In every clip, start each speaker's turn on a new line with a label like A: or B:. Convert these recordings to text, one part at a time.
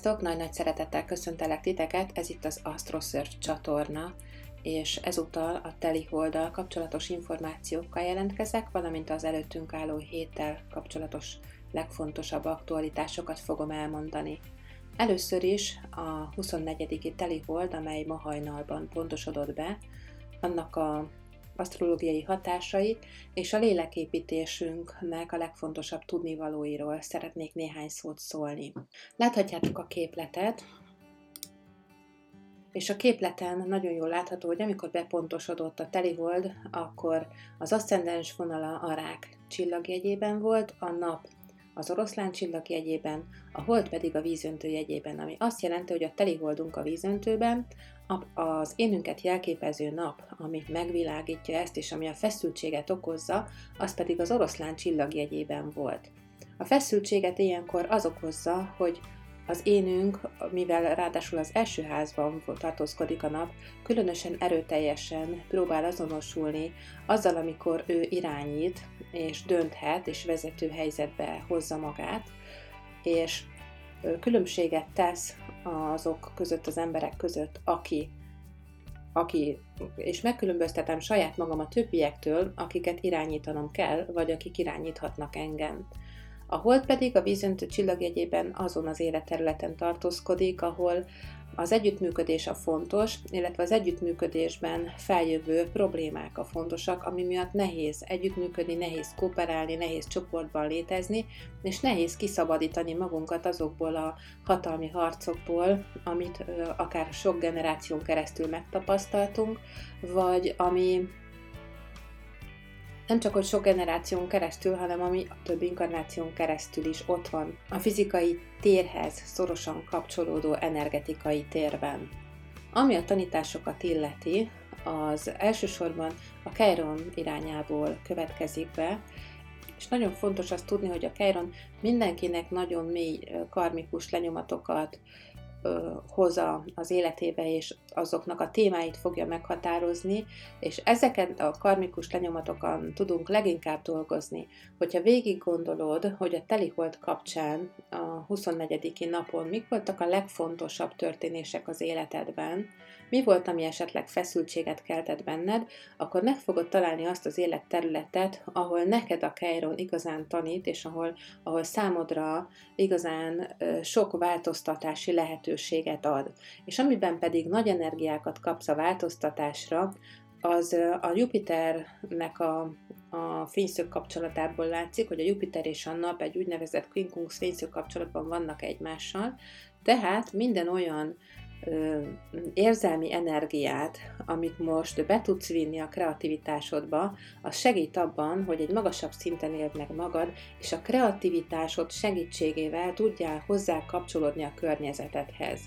A: Sziasztok! Nagy-nagy szeretettel köszöntelek titeket, ez itt az AstroSearch csatorna, és ezúttal a teliholddal kapcsolatos információkkal jelentkezek, valamint az előttünk álló héttel kapcsolatos legfontosabb aktualitásokat fogom elmondani. Először is a 24. telihold, amely ma hajnalban pontosodott be, annak a asztrológiai hatásait és a léleképítésünknek a legfontosabb tudnivalóiról szeretnék néhány szót szólni. Láthatjátok a képletet, és a képleten nagyon jól látható, hogy amikor bepontosodott a telihold, akkor az aszcendens vonala a rák csillagjegyében volt, a nap az oroszlán csillag jegyében, a hold pedig a vízöntő jegyében, ami azt jelenti, hogy a teliholdunk a vízöntőben, az énünket jelképező nap, ami megvilágítja ezt, és ami a feszültséget okozza, az pedig az oroszlán csillagjegyében volt. A feszültséget ilyenkor az okozza, hogy az énünk, mivel ráadásul az első házban tartózkodik a nap, különösen erőteljesen próbál azonosulni azzal, amikor ő irányít, és dönthet, és vezető helyzetbe hozza magát, és különbséget tesz azok között, az emberek között, aki, aki és megkülönböztetem saját magam a többiektől, akiket irányítanom kell, vagy akik irányíthatnak engem. A hold pedig a vízöntő csillagjegyében azon az életterületen tartózkodik, ahol az együttműködés a fontos, illetve az együttműködésben feljövő problémák a fontosak, ami miatt nehéz együttműködni, nehéz kooperálni, nehéz csoportban létezni, és nehéz kiszabadítani magunkat azokból a hatalmi harcokból, amit akár sok generáción keresztül megtapasztaltunk, vagy ami nem csak hogy sok generáción keresztül, hanem ami több inkarnáción keresztül is ott van a fizikai térhez szorosan kapcsolódó energetikai térben. Ami a tanításokat illeti, az elsősorban a Keiron irányából következik be, és nagyon fontos azt tudni, hogy a Keiron mindenkinek nagyon mély karmikus lenyomatokat, hozza az életébe, és azoknak a témáit fogja meghatározni, és ezeket a karmikus lenyomatokon tudunk leginkább dolgozni. Hogyha végig gondolod, hogy a telihold kapcsán a 24. napon mik voltak a legfontosabb történések az életedben, mi volt, ami esetleg feszültséget keltett benned, akkor meg fogod találni azt az életterületet, ahol neked a Keiron igazán tanít, és ahol, ahol számodra igazán sok változtatási lehetőséget ad. És amiben pedig nagy energiákat kapsz a változtatásra, az a Jupiternek a, a fényszög kapcsolatából látszik, hogy a Jupiter és a nap egy úgynevezett quincunx fényszög kapcsolatban vannak egymással, tehát minden olyan érzelmi energiát, amit most be tudsz vinni a kreativitásodba, az segít abban, hogy egy magasabb szinten éld meg magad, és a kreativitásod segítségével tudjál hozzá kapcsolódni a környezetedhez.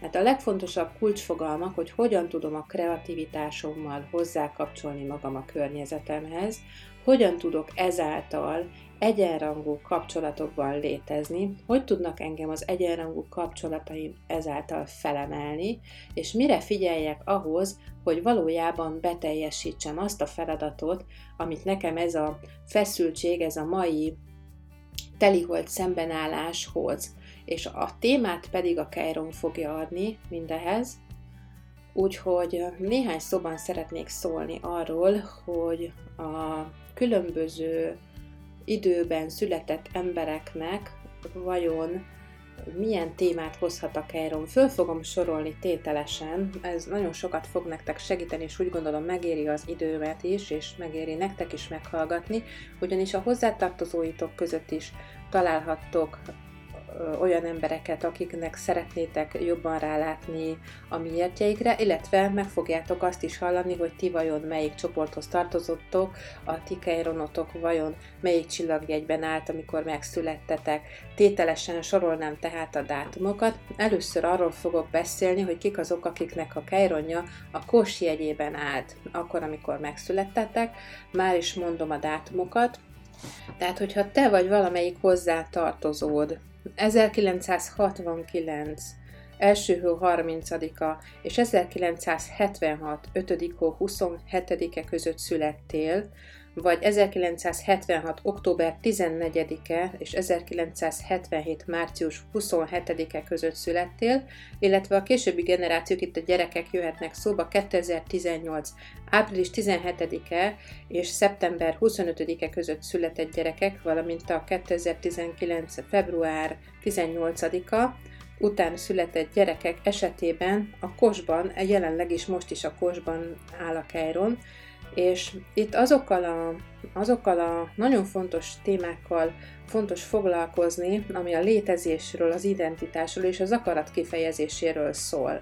A: Hát a legfontosabb kulcsfogalmak, hogy hogyan tudom a kreativitásommal hozzákapcsolni magam a környezetemhez, hogyan tudok ezáltal egyenrangú kapcsolatokban létezni, hogy tudnak engem az egyenrangú kapcsolataim ezáltal felemelni, és mire figyeljek ahhoz, hogy valójában beteljesítsem azt a feladatot, amit nekem ez a feszültség, ez a mai teliholt szembenállás hoz. És a témát pedig a Kairon fogja adni mindehez, úgyhogy néhány szóban szeretnék szólni arról, hogy a különböző időben született embereknek vajon milyen témát hozhat a Kairon. Föl fogom sorolni tételesen, ez nagyon sokat fog nektek segíteni, és úgy gondolom megéri az időmet is, és megéri nektek is meghallgatni, ugyanis a hozzátartozóitok között is találhattok olyan embereket, akiknek szeretnétek jobban rálátni a miértjeikre, illetve meg fogjátok azt is hallani, hogy ti vajon melyik csoporthoz tartozottok, a ti keironotok vajon melyik csillagjegyben állt, amikor megszülettetek. Tételesen sorolnám tehát a dátumokat. Először arról fogok beszélni, hogy kik azok, akiknek a keironja a kos jegyében állt, akkor, amikor megszülettetek. Már is mondom a dátumokat, tehát, hogyha te vagy valamelyik hozzá tartozód, 1969 első hó 30-a és 1976 5. hó 27-e között születtél, vagy 1976. október 14-e és 1977. március 27-e között születtél, illetve a későbbi generációk, itt a gyerekek jöhetnek szóba 2018. április 17-e és szeptember 25-e között született gyerekek, valamint a 2019. február 18-a, után született gyerekek esetében a kosban, jelenleg is most is a kosban áll a Kejron, és itt azokkal a, azokkal a nagyon fontos témákkal fontos foglalkozni, ami a létezésről, az identitásról és az akarat kifejezéséről szól.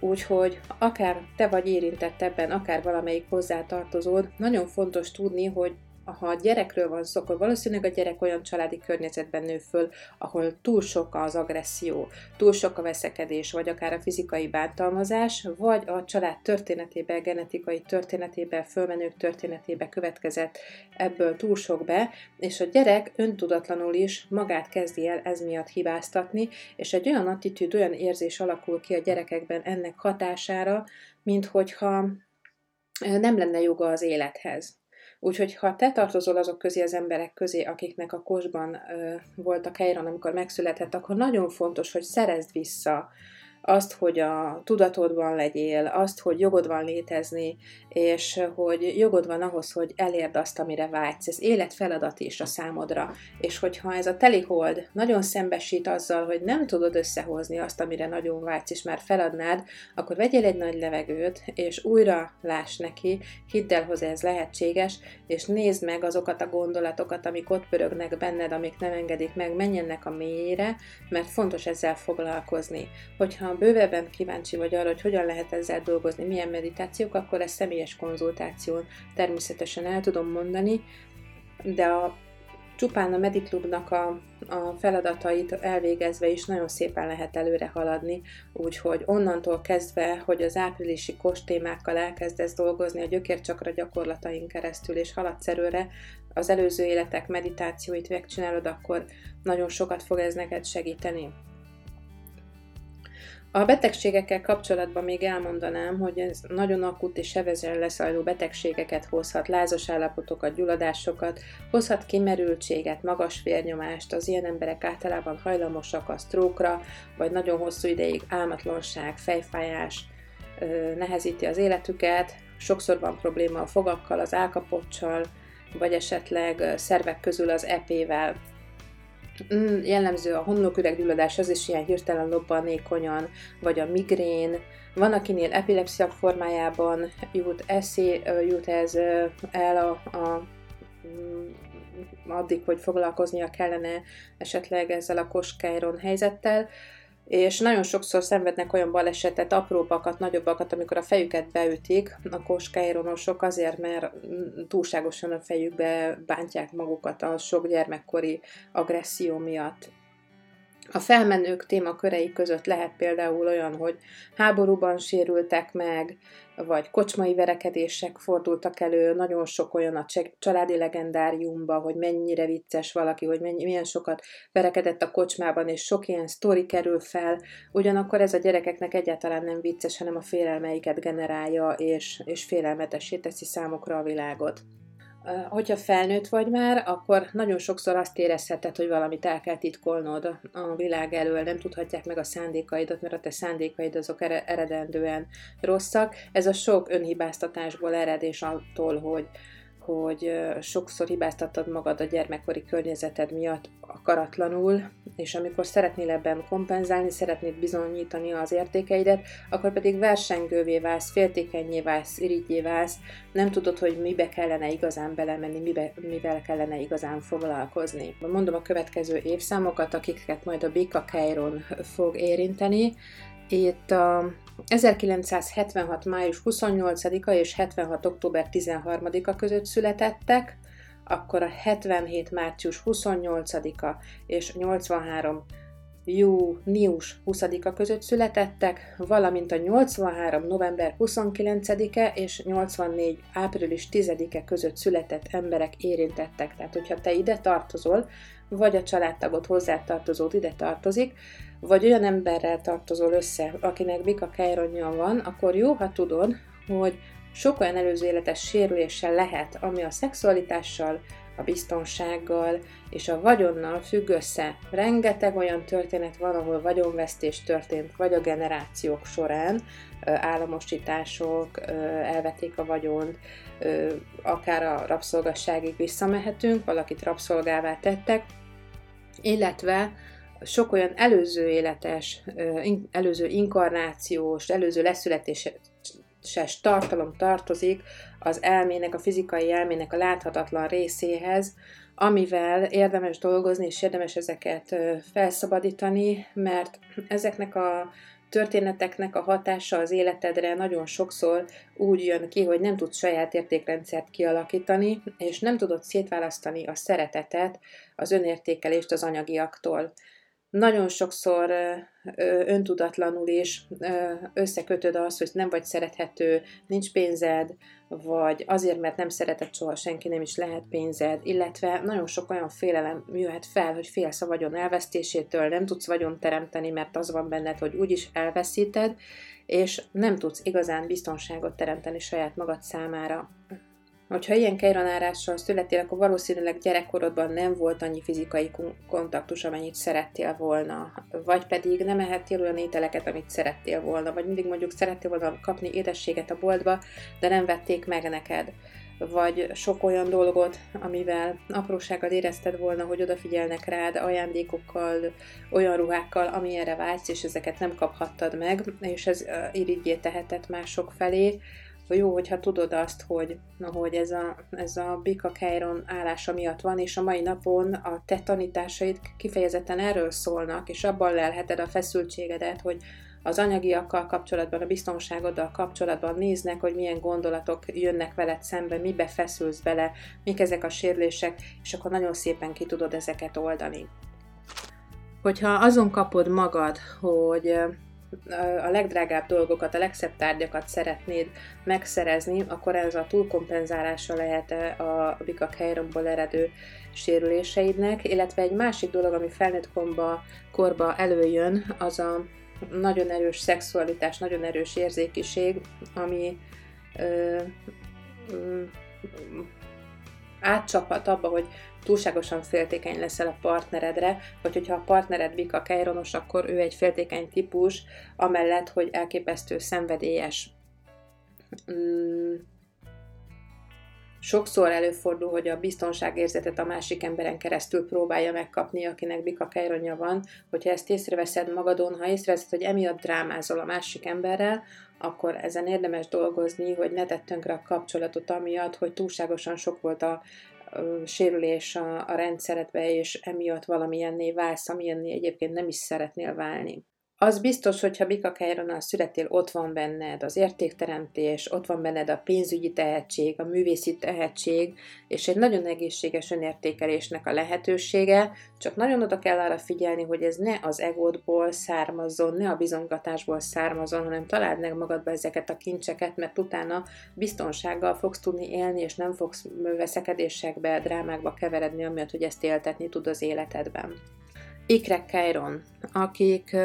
A: Úgyhogy akár te vagy érintett ebben, akár valamelyik hozzátartozód, nagyon fontos tudni, hogy ha a gyerekről van szó, akkor valószínűleg a gyerek olyan családi környezetben nő föl, ahol túl sok az agresszió, túl sok a veszekedés, vagy akár a fizikai bántalmazás, vagy a család történetében, genetikai történetében, fölmenők történetében következett ebből túl sok be, és a gyerek öntudatlanul is magát kezdi el ez miatt hibáztatni, és egy olyan attitűd, olyan érzés alakul ki a gyerekekben ennek hatására, mint hogyha nem lenne joga az élethez Úgyhogy ha te tartozol azok közé az emberek közé, akiknek a kosban ö, volt a Keiron, amikor megszületett, akkor nagyon fontos, hogy szerezd vissza azt, hogy a tudatodban legyél, azt, hogy jogod van létezni, és hogy jogod van ahhoz, hogy elérd azt, amire vágysz. Ez életfeladat is a számodra. És hogyha ez a telihold nagyon szembesít azzal, hogy nem tudod összehozni azt, amire nagyon vágysz, és már feladnád, akkor vegyél egy nagy levegőt, és újra láss neki, hidd el, hogy ez lehetséges, és nézd meg azokat a gondolatokat, amik ott pörögnek benned, amik nem engedik meg, menjenek a mélyére, mert fontos ezzel foglalkozni. Hogyha bővebben kíváncsi vagy arra, hogy hogyan lehet ezzel dolgozni, milyen meditációk, akkor ezt személyes konzultáción természetesen el tudom mondani, de a csupán a Mediklubnak a, a feladatait elvégezve is nagyon szépen lehet előre haladni, úgyhogy onnantól kezdve, hogy az áprilisi kos témákkal elkezdesz dolgozni a gyökércsakra gyakorlatain keresztül, és haladsz előre, az előző életek meditációit megcsinálod, akkor nagyon sokat fog ez neked segíteni. A betegségekkel kapcsolatban még elmondanám, hogy ez nagyon akut és sevezen leszajló betegségeket hozhat, lázas állapotokat, gyulladásokat, hozhat kimerültséget, magas vérnyomást, az ilyen emberek általában hajlamosak a sztrókra, vagy nagyon hosszú ideig álmatlanság, fejfájás nehezíti az életüket, sokszor van probléma a fogakkal, az álkapocsal, vagy esetleg szervek közül az epével. Mm, jellemző a homloküreggyulladás, az is ilyen hirtelen lobbanékonyan, vagy a migrén. Van, akinél epilepszia formájában jut, eszé, jut ez el a, a mm, addig, hogy foglalkoznia kellene esetleg ezzel a koskájron helyzettel és nagyon sokszor szenvednek olyan balesetet, apróbbakat, nagyobbakat, amikor a fejüket beütik, a koskáironosok azért, mert túlságosan a fejükbe bántják magukat a sok gyermekkori agresszió miatt. A felmenők témakörei között lehet például olyan, hogy háborúban sérültek meg, vagy kocsmai verekedések fordultak elő, nagyon sok olyan a családi legendáriumban, hogy mennyire vicces valaki, hogy mennyi, milyen sokat verekedett a kocsmában, és sok ilyen sztori kerül fel, ugyanakkor ez a gyerekeknek egyáltalán nem vicces, hanem a félelmeiket generálja, és, és félelmetessé teszi számokra a világot hogyha felnőtt vagy már, akkor nagyon sokszor azt érezheted, hogy valamit el kell titkolnod a világ elől, nem tudhatják meg a szándékaidat, mert a te szándékaid azok eredendően rosszak. Ez a sok önhibáztatásból ered, és attól, hogy, hogy sokszor hibáztatod magad a gyermekkori környezeted miatt akaratlanul, és amikor szeretnél ebben kompenzálni, szeretnéd bizonyítani az értékeidet, akkor pedig versengővé válsz, féltékenyé válsz, irigyé válsz, nem tudod, hogy mibe kellene igazán belemenni, mibe, mivel kellene igazán foglalkozni. Mondom a következő évszámokat, akiket majd a Bika Kairon fog érinteni. Itt a 1976. május 28-a és 76. október 13-a között születettek, akkor a 77. március 28-a és 83 június 20-a között születettek, valamint a 83. november 29-e és 84. április 10-e között született emberek érintettek. Tehát, hogyha te ide tartozol, vagy a családtagod hozzátartozód ide tartozik, vagy olyan emberrel tartozol össze, akinek bika kejronja van, akkor jó, ha tudod, hogy sok olyan előző életes sérüléssel lehet, ami a szexualitással, a biztonsággal és a vagyonnal függ össze. Rengeteg olyan történet van, ahol vagyonvesztés történt, vagy a generációk során, államosítások, elvették a vagyont, akár a rabszolgasságig visszamehetünk, valakit rabszolgává tettek, illetve sok olyan előző életes, előző inkarnációs, előző leszületéses tartalom tartozik az elmének, a fizikai elmének a láthatatlan részéhez, amivel érdemes dolgozni, és érdemes ezeket felszabadítani, mert ezeknek a történeteknek a hatása az életedre nagyon sokszor úgy jön ki, hogy nem tudsz saját értékrendszert kialakítani, és nem tudod szétválasztani a szeretetet, az önértékelést az anyagiaktól nagyon sokszor öntudatlanul is összekötöd azt, hogy nem vagy szerethető, nincs pénzed, vagy azért, mert nem szeretett soha senki, nem is lehet pénzed, illetve nagyon sok olyan félelem jöhet fel, hogy félsz a vagyon elvesztésétől, nem tudsz vagyon teremteni, mert az van benned, hogy úgyis elveszíted, és nem tudsz igazán biztonságot teremteni saját magad számára. Hogyha ilyen kejranárással születél, akkor valószínűleg gyerekkorodban nem volt annyi fizikai kontaktus, amennyit szerettél volna, vagy pedig nem ehettél olyan ételeket, amit szerettél volna, vagy mindig mondjuk szerettél volna kapni édességet a boltba, de nem vették meg neked. Vagy sok olyan dolgot, amivel aprósággal érezted volna, hogy odafigyelnek rád ajándékokkal, olyan ruhákkal, amilyenre vágysz, és ezeket nem kaphattad meg, és ez irigyé tehetett mások felé, jó, hogyha tudod azt, hogy, hogy ez a, ez a Bika Keiron állása miatt van, és a mai napon a te tanításaid kifejezetten erről szólnak, és abban lelheted a feszültségedet, hogy az anyagiakkal kapcsolatban, a biztonságoddal kapcsolatban néznek, hogy milyen gondolatok jönnek veled szembe, mibe feszülsz bele, mik ezek a sérülések, és akkor nagyon szépen ki tudod ezeket oldani. Hogyha azon kapod magad, hogy a legdrágább dolgokat, a legszebb tárgyakat szeretnéd megszerezni, akkor ez a túlkompenzálása lehet a Bika Keironból eredő sérüléseidnek, illetve egy másik dolog, ami felnőtt komba, korba előjön, az a nagyon erős szexualitás, nagyon erős érzékiség, ami ö, ö, átcsaphat abba, hogy túlságosan féltékeny leszel a partneredre, vagy hogyha a partnered Bika Keironos, akkor ő egy féltékeny típus, amellett, hogy elképesztő szenvedélyes. Mm. Sokszor előfordul, hogy a biztonságérzetet a másik emberen keresztül próbálja megkapni, akinek bika kejronja van. Hogyha ezt észreveszed magadon, ha észreveszed, hogy emiatt drámázol a másik emberrel, akkor ezen érdemes dolgozni, hogy ne tett tönkre a kapcsolatot amiatt, hogy túlságosan sok volt a sérülés a, a rendszeredbe, és emiatt valamilyenné válsz, amilyenné egyébként nem is szeretnél válni. Az biztos, hogyha Bika Keironnal születél, ott van benned az értékteremtés, ott van benned a pénzügyi tehetség, a művészi tehetség, és egy nagyon egészséges önértékelésnek a lehetősége, csak nagyon oda kell arra figyelni, hogy ez ne az egódból származzon, ne a bizonygatásból származzon, hanem találd meg magadba ezeket a kincseket, mert utána biztonsággal fogsz tudni élni, és nem fogsz veszekedésekbe, drámákba keveredni, amiatt, hogy ezt éltetni tud az életedben. Ikrek Kairon, akik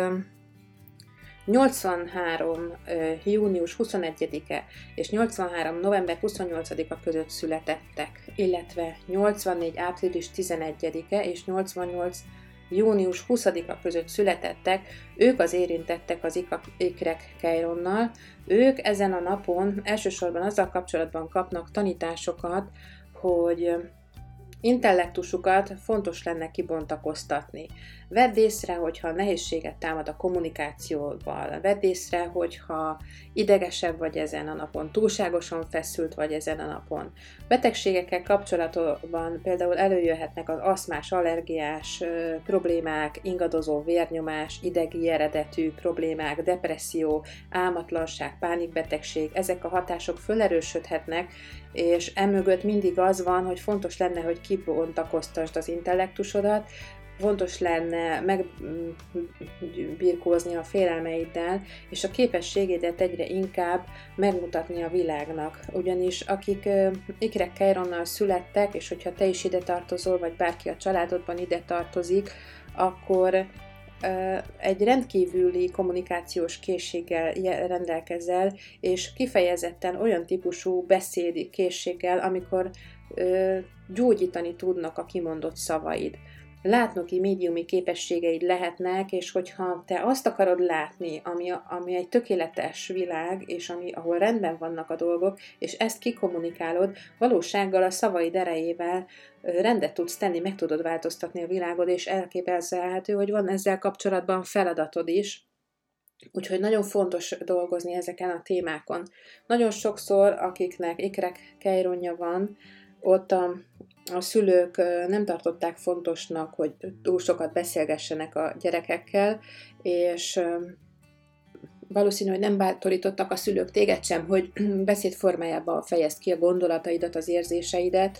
A: 83. június 21-e és 83. november 28-a között születettek, illetve 84. április 11-e és 88. június 20-a között születettek, ők az érintettek az ikrek Keironnal, ők ezen a napon elsősorban azzal kapcsolatban kapnak tanításokat, hogy Intellektusukat fontos lenne kibontakoztatni. Vedd észre, hogyha nehézséget támad a kommunikációval, vedd észre, hogyha idegesebb vagy ezen a napon, túlságosan feszült vagy ezen a napon. Betegségekkel kapcsolatban például előjöhetnek az aszmás, allergiás problémák, ingadozó vérnyomás, idegi eredetű problémák, depresszió, álmatlanság, pánikbetegség, ezek a hatások fölerősödhetnek, és emögött mindig az van, hogy fontos lenne, hogy kibontakoztasd az intellektusodat, fontos lenne megbirkózni a félelmeiddel, és a képességédet egyre inkább megmutatni a világnak. Ugyanis akik ikrek Keironnal születtek, és hogyha te is ide tartozol, vagy bárki a családodban ide tartozik, akkor egy rendkívüli kommunikációs készséggel rendelkezel, és kifejezetten olyan típusú beszédi készséggel, amikor gyógyítani tudnak a kimondott szavaid. Látnoki médiumi képességeid lehetnek, és hogyha te azt akarod látni, ami, ami egy tökéletes világ, és ami, ahol rendben vannak a dolgok, és ezt kikommunikálod, valósággal a szavaid erejével rendet tudsz tenni, meg tudod változtatni a világod, és elképzelhető, hogy van ezzel kapcsolatban feladatod is, Úgyhogy nagyon fontos dolgozni ezeken a témákon. Nagyon sokszor, akiknek ikrek kejronja van, ott a, a szülők nem tartották fontosnak, hogy túl sokat beszélgessenek a gyerekekkel, és valószínű, hogy nem bátorítottak a szülők téged sem, hogy beszéd formájában fejezd ki a gondolataidat, az érzéseidet,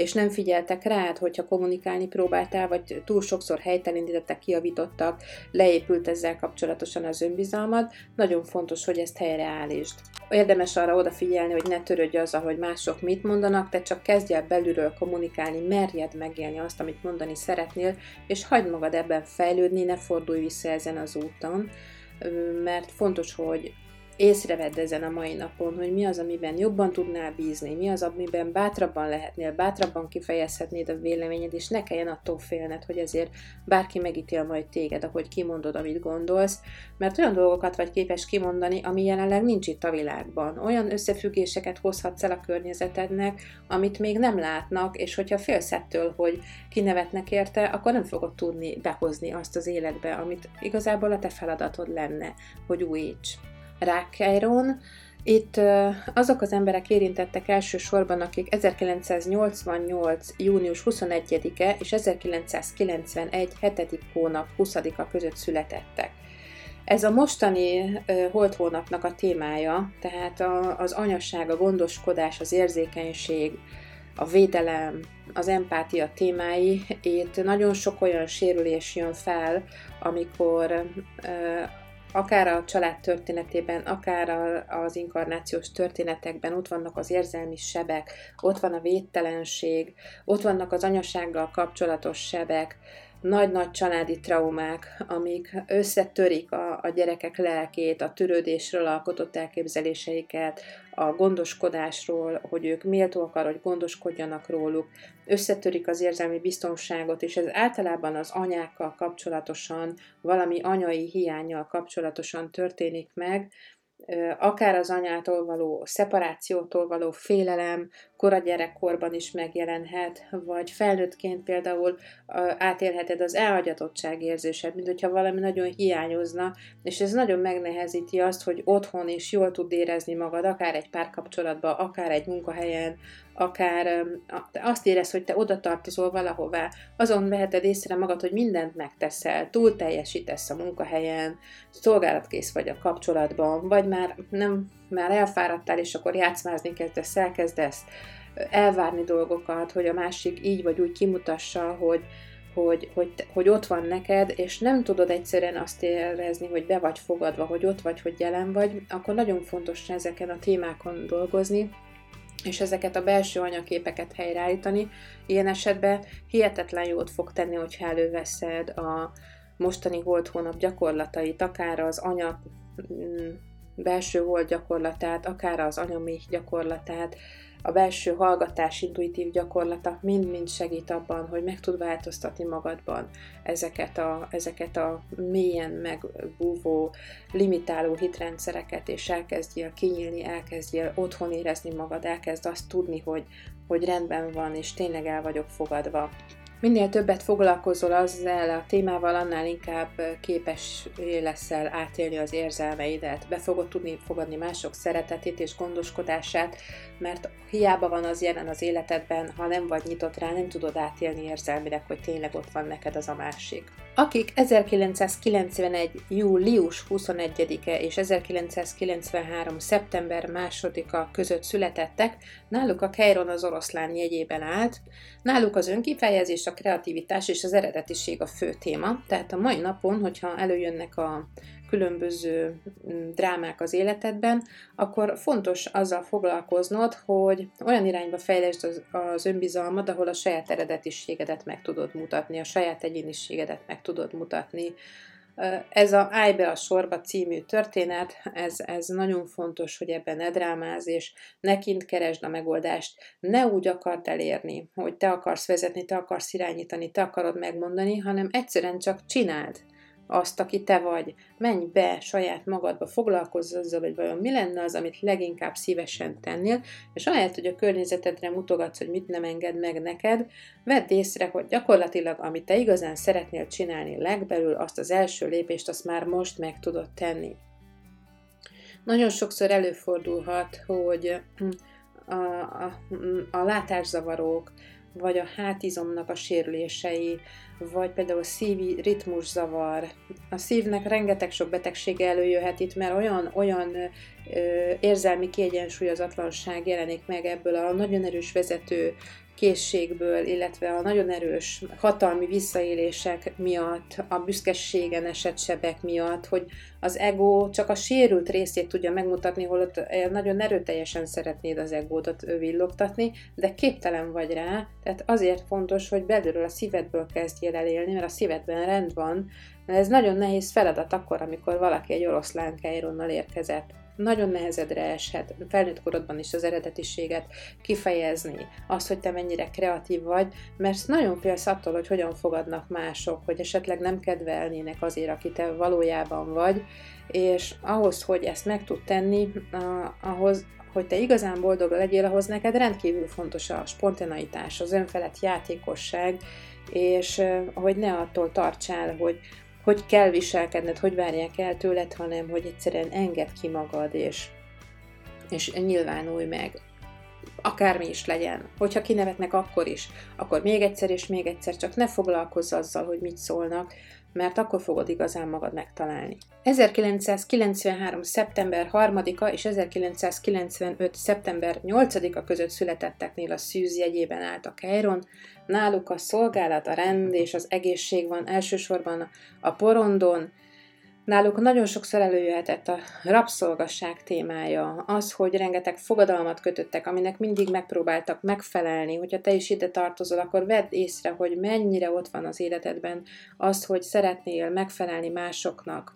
A: és nem figyeltek rád, hogyha kommunikálni próbáltál, vagy túl sokszor helytelenítettek, kiavítottak, leépült ezzel kapcsolatosan az önbizalmad, nagyon fontos, hogy ezt helyreállítsd. Érdemes arra odafigyelni, hogy ne törődj azzal, hogy mások mit mondanak, te csak kezdj el belülről kommunikálni, merjed megélni azt, amit mondani szeretnél, és hagyd magad ebben fejlődni, ne fordulj vissza ezen az úton, mert fontos, hogy észrevedd ezen a mai napon, hogy mi az, amiben jobban tudnál bízni, mi az, amiben bátrabban lehetnél, bátrabban kifejezhetnéd a véleményed, és ne kelljen attól félned, hogy ezért bárki megítél majd téged, ahogy kimondod, amit gondolsz, mert olyan dolgokat vagy képes kimondani, ami jelenleg nincs itt a világban. Olyan összefüggéseket hozhatsz el a környezetednek, amit még nem látnak, és hogyha félsz ettől, hogy kinevetnek érte, akkor nem fogod tudni behozni azt az életbe, amit igazából a te feladatod lenne, hogy újíts. Rákeiron. Itt azok az emberek érintettek elsősorban, akik 1988. június 21-e és 1991. 7. hónap 20-a között születettek. Ez a mostani holt hónapnak a témája, tehát az anyasság, a gondoskodás, az érzékenység, a védelem, az empátia témái, itt nagyon sok olyan sérülés jön fel, amikor akár a család történetében, akár az inkarnációs történetekben ott vannak az érzelmi sebek, ott van a védtelenség, ott vannak az anyasággal kapcsolatos sebek, nagy-nagy családi traumák, amik összetörik a, a gyerekek lelkét, a törődésről alkotott elképzeléseiket, a gondoskodásról, hogy ők méltóak arra, hogy gondoskodjanak róluk, összetörik az érzelmi biztonságot, és ez általában az anyákkal kapcsolatosan, valami anyai hiányjal kapcsolatosan történik meg, akár az anyától való szeparációtól való félelem, koragyerекkorban is megjelenhet, vagy felnőttként például átélheted az elhagyatottság érzésed, mint hogyha valami nagyon hiányozna, és ez nagyon megnehezíti azt, hogy otthon is jól tud érezni magad, akár egy párkapcsolatban, akár egy munkahelyen, akár azt érez, hogy te oda tartozol valahová, azon veheted észre magad, hogy mindent megteszel, túl teljesítesz a munkahelyen, szolgálatkész vagy a kapcsolatban, vagy már nem, már elfáradtál, és akkor játszmázni kezdesz, elkezdesz elvárni dolgokat, hogy a másik így vagy úgy kimutassa, hogy, hogy, hogy, hogy ott van neked, és nem tudod egyszerűen azt érezni, hogy be vagy fogadva, hogy ott vagy, hogy jelen vagy, akkor nagyon fontos ezeken a témákon dolgozni, és ezeket a belső anyaképeket helyreállítani. Ilyen esetben hihetetlen jót fog tenni, hogyha előveszed a mostani holt hónap gyakorlatait, akár az anya mm, belső volt gyakorlatát, akár az anyaméh gyakorlatát, a belső hallgatás intuitív gyakorlata mind-mind segít abban, hogy meg tud változtatni magadban ezeket a, ezeket a mélyen megbúvó, limitáló hitrendszereket, és elkezdjél kinyílni, elkezdjél otthon érezni magad, elkezd azt tudni, hogy, hogy rendben van, és tényleg el vagyok fogadva. Minél többet foglalkozol azzal a témával, annál inkább képes leszel átélni az érzelmeidet, be fogod tudni fogadni mások szeretetét és gondoskodását, mert hiába van az jelen az életedben, ha nem vagy nyitott rá, nem tudod átélni érzelmileg, hogy tényleg ott van neked az a másik. Akik 1991. július 21-e és 1993. szeptember 2-a között születettek, náluk a Keiron az oroszlán jegyében állt, náluk az önkifejezés, a kreativitás és az eredetiség a fő téma, tehát a mai napon, hogyha előjönnek a különböző mm, drámák az életedben, akkor fontos azzal foglalkoznod, hogy olyan irányba fejlesd az, az önbizalmad, ahol a saját eredetiségedet meg tudod mutatni, a saját egyéniségedet meg tudod mutatni, ez a Állj be a sorba című történet, ez, ez nagyon fontos, hogy ebben ne drámáz, és ne kint keresd a megoldást, ne úgy akart elérni, hogy te akarsz vezetni, te akarsz irányítani, te akarod megmondani, hanem egyszerűen csak csináld azt, aki te vagy. Menj be saját magadba, foglalkozz azzal, hogy vajon mi lenne az, amit leginkább szívesen tennél, és ahelyett, hogy a környezetedre mutogatsz, hogy mit nem enged meg neked, vedd észre, hogy gyakorlatilag, amit te igazán szeretnél csinálni legbelül, azt az első lépést, azt már most meg tudod tenni. Nagyon sokszor előfordulhat, hogy a, a, a látászavarok, vagy a hátizomnak a sérülései, vagy például szívi ritmuszavar. A szívnek rengeteg sok betegsége előjöhet itt, mert olyan, olyan ö, érzelmi kiegyensúlyozatlanság jelenik meg ebből a nagyon erős vezető készségből, illetve a nagyon erős hatalmi visszaélések miatt, a büszkeségen esett sebek miatt, hogy az ego csak a sérült részét tudja megmutatni, holott nagyon erőteljesen szeretnéd az egódat villogtatni, de képtelen vagy rá, tehát azért fontos, hogy belülről a szívedből kezdjél el élni, mert a szívedben rend van, ez nagyon nehéz feladat akkor, amikor valaki egy oroszlán Keironnal érkezett nagyon nehezedre eshet felnőtt korodban is az eredetiséget kifejezni, azt, hogy te mennyire kreatív vagy, mert nagyon félsz attól, hogy hogyan fogadnak mások, hogy esetleg nem kedvelnének azért, aki te valójában vagy, és ahhoz, hogy ezt meg tud tenni, ahhoz, hogy te igazán boldog legyél, ahhoz neked rendkívül fontos a spontaneitás, az önfelett játékosság, és hogy ne attól tartsál, hogy hogy kell viselkedned, hogy várják el tőled, hanem hogy egyszerűen enged ki magad, és, és nyilvánulj meg. Akármi is legyen. Hogyha kinevetnek, akkor is. Akkor még egyszer és még egyszer, csak ne foglalkozz azzal, hogy mit szólnak, mert akkor fogod igazán magad megtalálni. 1993. szeptember 3-a és 1995. szeptember 8-a között születetteknél a szűz jegyében állt a Keiron, náluk a szolgálat, a rend és az egészség van elsősorban a porondon, Náluk nagyon sokszor előjöhetett a rabszolgasság témája, az, hogy rengeteg fogadalmat kötöttek, aminek mindig megpróbáltak megfelelni. Hogyha te is ide tartozol, akkor vedd észre, hogy mennyire ott van az életedben az, hogy szeretnél megfelelni másoknak.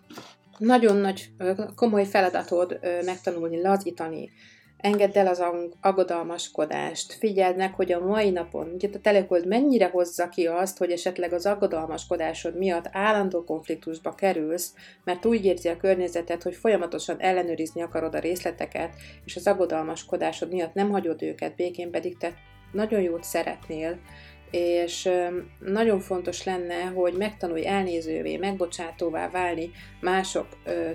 A: Nagyon nagy, komoly feladatod megtanulni lazítani, Engedd el az aggodalmaskodást. Figyeld meg, hogy a mai napon, ugye a telekold mennyire hozza ki azt, hogy esetleg az aggodalmaskodásod miatt állandó konfliktusba kerülsz, mert úgy érzi a környezetet, hogy folyamatosan ellenőrizni akarod a részleteket, és az aggodalmaskodásod miatt nem hagyod őket békén, pedig te nagyon jót szeretnél, és nagyon fontos lenne, hogy megtanulj elnézővé, megbocsátóvá válni mások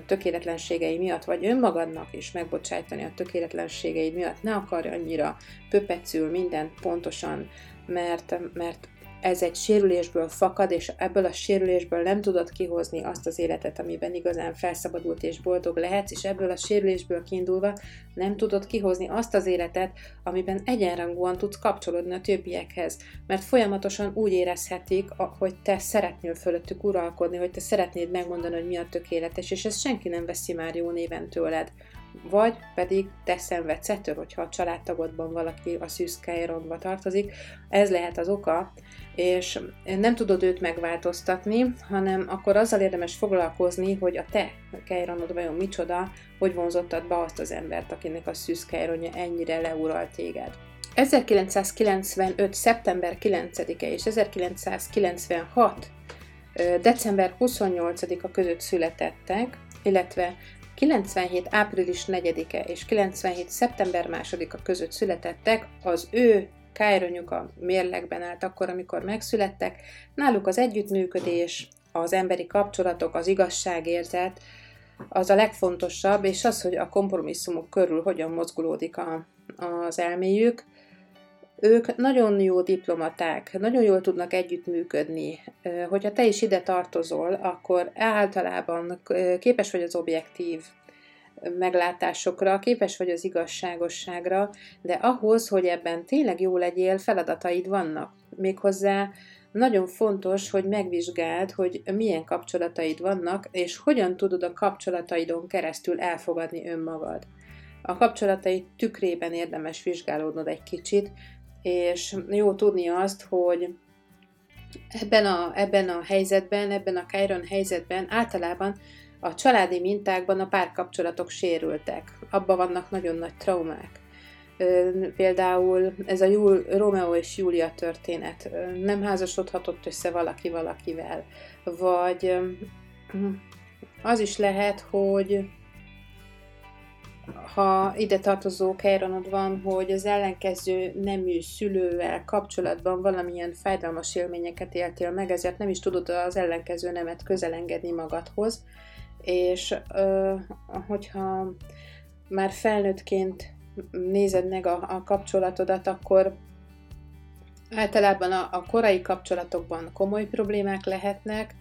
A: tökéletlenségei miatt, vagy önmagadnak is megbocsájtani a tökéletlenségei miatt. Ne akarj annyira pöpecül mindent pontosan, mert, mert ez egy sérülésből fakad, és ebből a sérülésből nem tudod kihozni azt az életet, amiben igazán felszabadult és boldog lehetsz, és ebből a sérülésből kiindulva nem tudod kihozni azt az életet, amiben egyenrangúan tudsz kapcsolódni a többiekhez, mert folyamatosan úgy érezhetik, hogy te szeretnél fölöttük uralkodni, hogy te szeretnéd megmondani, hogy mi a tökéletes, és ezt senki nem veszi már jó néven tőled vagy pedig te szenvedsz ettől, hogyha a családtagodban valaki a szűzkeironba tartozik. Ez lehet az oka, és nem tudod őt megváltoztatni, hanem akkor azzal érdemes foglalkozni, hogy a te kejronod vajon micsoda, hogy vonzottad be azt az embert, akinek a szűzkeironja ennyire leural téged. 1995. szeptember 9-e és 1996. december 28-a között születettek, illetve 97. április 4-e és 97. szeptember 2-a között születettek, az ő Kájronyuk a mérlegben állt akkor, amikor megszülettek. Náluk az együttműködés, az emberi kapcsolatok, az igazságérzet, az a legfontosabb, és az, hogy a kompromisszumok körül hogyan mozgulódik a, az elméjük. Ők nagyon jó diplomaták, nagyon jól tudnak együttműködni. Hogyha te is ide tartozol, akkor általában képes vagy az objektív meglátásokra, képes vagy az igazságosságra, de ahhoz, hogy ebben tényleg jó legyél, feladataid vannak. Méghozzá nagyon fontos, hogy megvizsgáld, hogy milyen kapcsolataid vannak, és hogyan tudod a kapcsolataidon keresztül elfogadni önmagad. A kapcsolataid tükrében érdemes vizsgálódnod egy kicsit, és jó tudni azt, hogy ebben a, ebben a helyzetben, ebben a Chiron helyzetben általában a családi mintákban a párkapcsolatok sérültek. Abban vannak nagyon nagy traumák. Például ez a Júl, Romeo és Júlia történet. Nem házasodhatott össze valaki valakivel. Vagy az is lehet, hogy ha ide tartozó kejronod van, hogy az ellenkező nemű szülővel kapcsolatban valamilyen fájdalmas élményeket éltél meg, ezért nem is tudod az ellenkező nemet közelengedni magadhoz, és hogyha már felnőttként nézed meg a, a kapcsolatodat, akkor általában a, a korai kapcsolatokban komoly problémák lehetnek,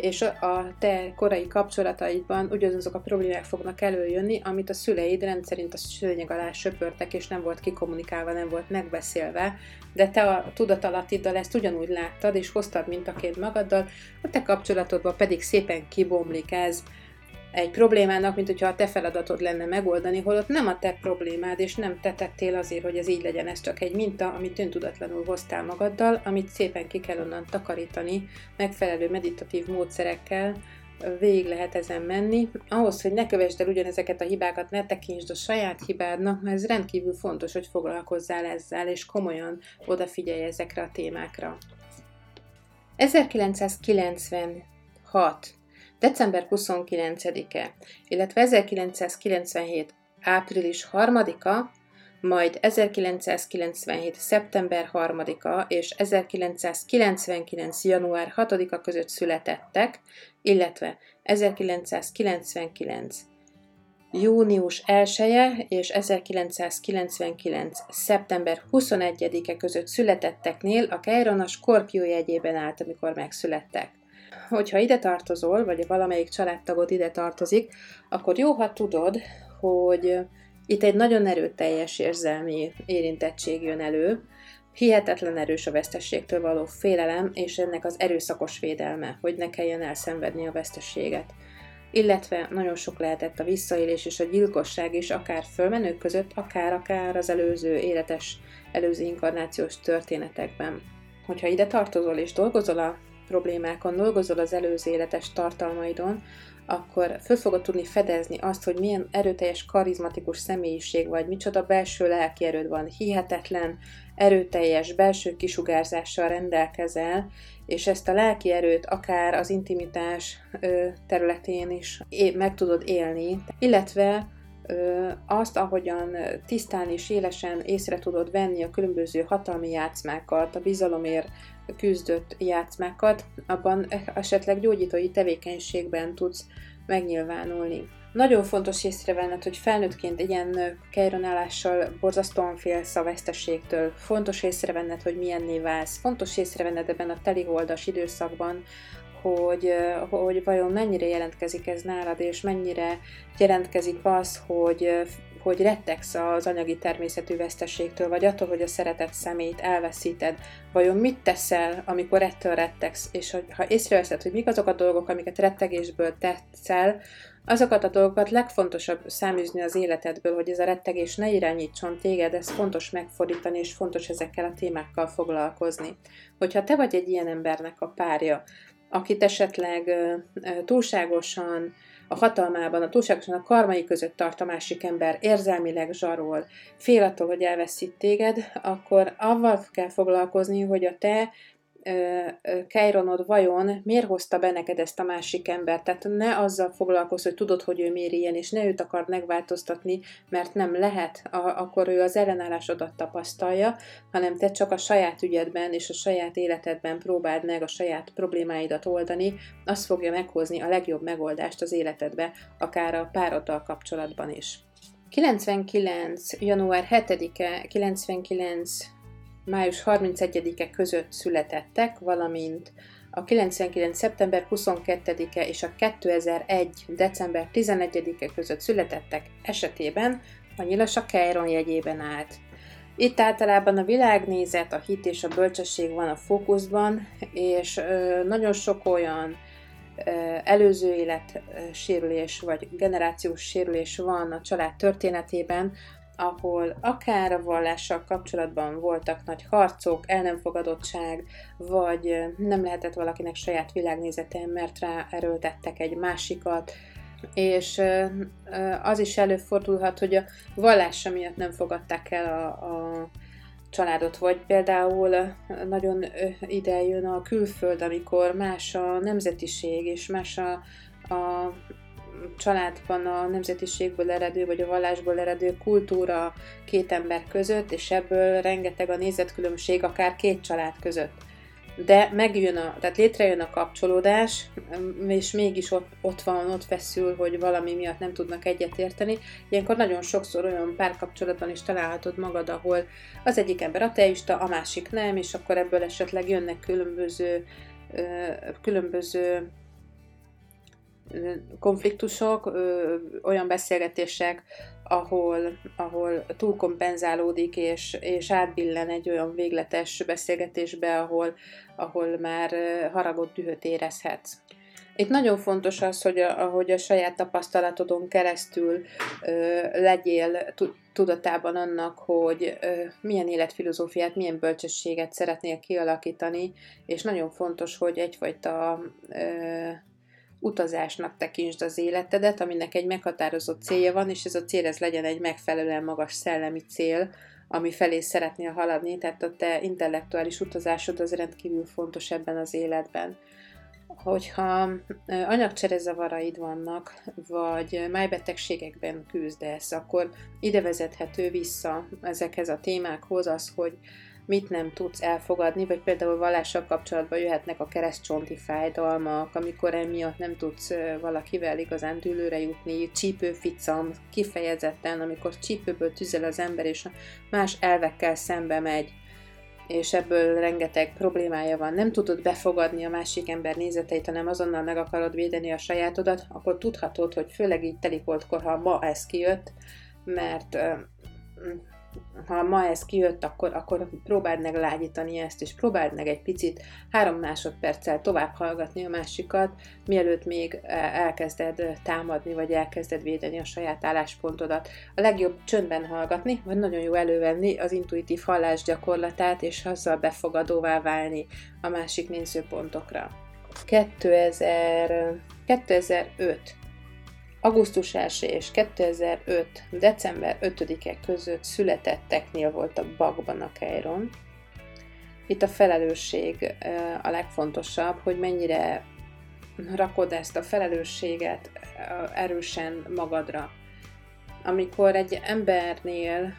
A: és a te korai kapcsolataidban ugyanazok a problémák fognak előjönni, amit a szüleid rendszerint a szőnyeg alá söpörtek, és nem volt kikommunikálva, nem volt megbeszélve, de te a tudatalattiddal ezt ugyanúgy láttad, és hoztad mintaként magaddal, a te kapcsolatodban pedig szépen kibomlik ez, egy problémának, mint hogyha a te feladatod lenne megoldani, holott nem a te problémád, és nem te tettél azért, hogy ez így legyen, ez csak egy minta, amit öntudatlanul hoztál magaddal, amit szépen ki kell onnan takarítani, megfelelő meditatív módszerekkel, végig lehet ezen menni. Ahhoz, hogy ne kövesd el ugyanezeket a hibákat, ne tekintsd a saját hibádnak, mert ez rendkívül fontos, hogy foglalkozzál ezzel, és komolyan odafigyelj ezekre a témákra. 1996 december 29-e, illetve 1997. április 3-a, majd 1997. szeptember 3-a és 1999. január 6-a között születettek, illetve 1999. június 1 -e és 1999. szeptember 21-e között születetteknél a Keiron a Skorpió jegyében állt, amikor megszülettek hogyha ide tartozol, vagy valamelyik családtagod ide tartozik, akkor jó, ha tudod, hogy itt egy nagyon erőteljes érzelmi érintettség jön elő, hihetetlen erős a vesztességtől való félelem, és ennek az erőszakos védelme, hogy ne kelljen elszenvedni a vesztességet. Illetve nagyon sok lehetett a visszaélés és a gyilkosság is, akár fölmenők között, akár-akár az előző életes, előző inkarnációs történetekben. Hogyha ide tartozol és dolgozol a problémákon dolgozol az előző életes tartalmaidon, akkor föl fogod tudni fedezni azt, hogy milyen erőteljes, karizmatikus személyiség vagy, micsoda belső lelki erőd van, hihetetlen, erőteljes belső kisugárzással rendelkezel, és ezt a lelki erőt akár az intimitás területén is meg tudod élni, illetve azt, ahogyan tisztán és élesen észre tudod venni a különböző hatalmi játszmákat, a bizalomért küzdött játszmákat, abban esetleg gyógyítói tevékenységben tudsz megnyilvánulni. Nagyon fontos észrevenned, hogy felnőttként ilyen kejronálással borzasztóan félsz a veszteségtől. Fontos észrevenned, hogy milyenné válsz. Fontos észrevenned ebben a teliholdas időszakban, hogy, hogy vajon mennyire jelentkezik ez nálad, és mennyire jelentkezik az, hogy, hogy rettegsz az anyagi természetű veszteségtől, vagy attól, hogy a szeretett szemét elveszíted. Vajon mit teszel, amikor ettől rettegsz, és ha észreveszed, hogy mik azok a dolgok, amiket rettegésből tetszel, azokat a dolgokat legfontosabb száműzni az életedből, hogy ez a rettegés ne irányítson téged, ez fontos megfordítani, és fontos ezekkel a témákkal foglalkozni. Hogyha te vagy egy ilyen embernek a párja, akit esetleg túlságosan a hatalmában, a túlságosan a karmai között tart a másik ember, érzelmileg zsarol, fél attól, hogy elveszít téged, akkor avval kell foglalkozni, hogy a te Keironod vajon miért hozta be neked ezt a másik embert, tehát ne azzal foglalkozz, hogy tudod, hogy ő miért ilyen, és ne őt akar megváltoztatni, mert nem lehet, a- akkor ő az ellenállásodat tapasztalja, hanem te csak a saját ügyedben és a saját életedben próbáld meg a saját problémáidat oldani, az fogja meghozni a legjobb megoldást az életedbe, akár a pároddal kapcsolatban is. 99. január 7-e, 99 május 31-e között születettek, valamint a 99. szeptember 22-e és a 2001. december 11-e között születettek esetében a nyilas a Keiron jegyében állt. Itt általában a világnézet, a hit és a bölcsesség van a fókuszban, és nagyon sok olyan előző élet sérülés vagy generációs sérülés van a család történetében, ahol akár a vallással kapcsolatban voltak nagy harcok, el nem fogadottság, vagy nem lehetett valakinek saját világnézete, mert rá erőltettek egy másikat, és az is előfordulhat, hogy a vallása miatt nem fogadták el a, a családot, vagy például nagyon ide jön a külföld, amikor más a nemzetiség, és más a, a családban a nemzetiségből eredő, vagy a vallásból eredő kultúra két ember között, és ebből rengeteg a nézetkülönbség akár két család között. De megjön a, tehát létrejön a kapcsolódás, és mégis ott, ott van, ott feszül, hogy valami miatt nem tudnak egyetérteni. Ilyenkor nagyon sokszor olyan párkapcsolatban is találhatod magad, ahol az egyik ember ateista, a másik nem, és akkor ebből esetleg jönnek különböző, különböző konfliktusok, olyan beszélgetések, ahol, ahol túlkompenzálódik és, és átbillen egy olyan végletes beszélgetésbe, ahol, ahol már haragot, dühöt érezhetsz. Itt nagyon fontos az, hogy a, ahogy a saját tapasztalatodon keresztül ö, legyél tudatában annak, hogy ö, milyen életfilozófiát, milyen bölcsességet szeretnél kialakítani, és nagyon fontos, hogy egyfajta ö, utazásnak tekintsd az életedet, aminek egy meghatározott célja van, és ez a cél ez legyen egy megfelelően magas szellemi cél, ami felé szeretnél haladni, tehát a te intellektuális utazásod az rendkívül fontos ebben az életben. Hogyha anyagcserezavaraid vannak, vagy májbetegségekben küzdesz, akkor ide vezethető vissza ezekhez a témákhoz az, hogy mit nem tudsz elfogadni, vagy például vallással kapcsolatban jöhetnek a keresztcsonti fájdalmak, amikor emiatt nem tudsz valakivel igazán dűlőre jutni, csípőficam, kifejezetten, amikor csípőből tüzel az ember, és más elvekkel szembe megy, és ebből rengeteg problémája van, nem tudod befogadni a másik ember nézeteit, hanem azonnal meg akarod védeni a sajátodat, akkor tudhatod, hogy főleg így telikoltkor, ha ma ez kijött, mert ha ma ez kijött, akkor, akkor próbáld meg lágyítani ezt, és próbáld meg egy picit három másodperccel tovább hallgatni a másikat, mielőtt még elkezded támadni, vagy elkezded védeni a saját álláspontodat. A legjobb csöndben hallgatni, vagy nagyon jó elővenni az intuitív hallás gyakorlatát, és azzal befogadóvá válni a másik nézőpontokra. 2000, 2005 Augusztus 1 és 2005. december 5-e között születetteknél volt a bakban a Keiron. Itt a felelősség a legfontosabb, hogy mennyire rakod ezt a felelősséget erősen magadra. Amikor egy embernél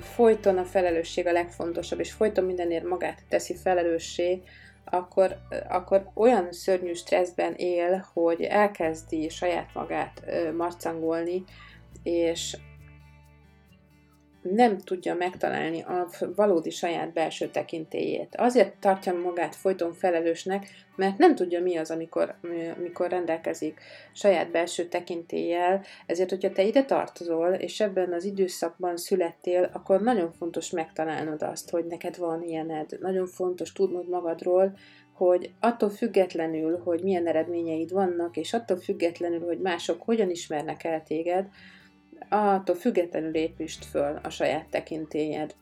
A: folyton a felelősség a legfontosabb, és folyton mindenért magát teszi felelőssé, akkor, akkor olyan szörnyű stresszben él, hogy elkezdi saját magát marcangolni, és nem tudja megtalálni a valódi saját belső tekintélyét. Azért tartja magát folyton felelősnek, mert nem tudja mi az, amikor, amikor rendelkezik saját belső tekintéllyel, ezért, hogyha te ide tartozol, és ebben az időszakban születtél, akkor nagyon fontos megtalálnod azt, hogy neked van ilyened. Nagyon fontos tudnod magadról, hogy attól függetlenül, hogy milyen eredményeid vannak, és attól függetlenül, hogy mások hogyan ismernek el téged, attól függetlenül építsd föl a saját tekintélyed.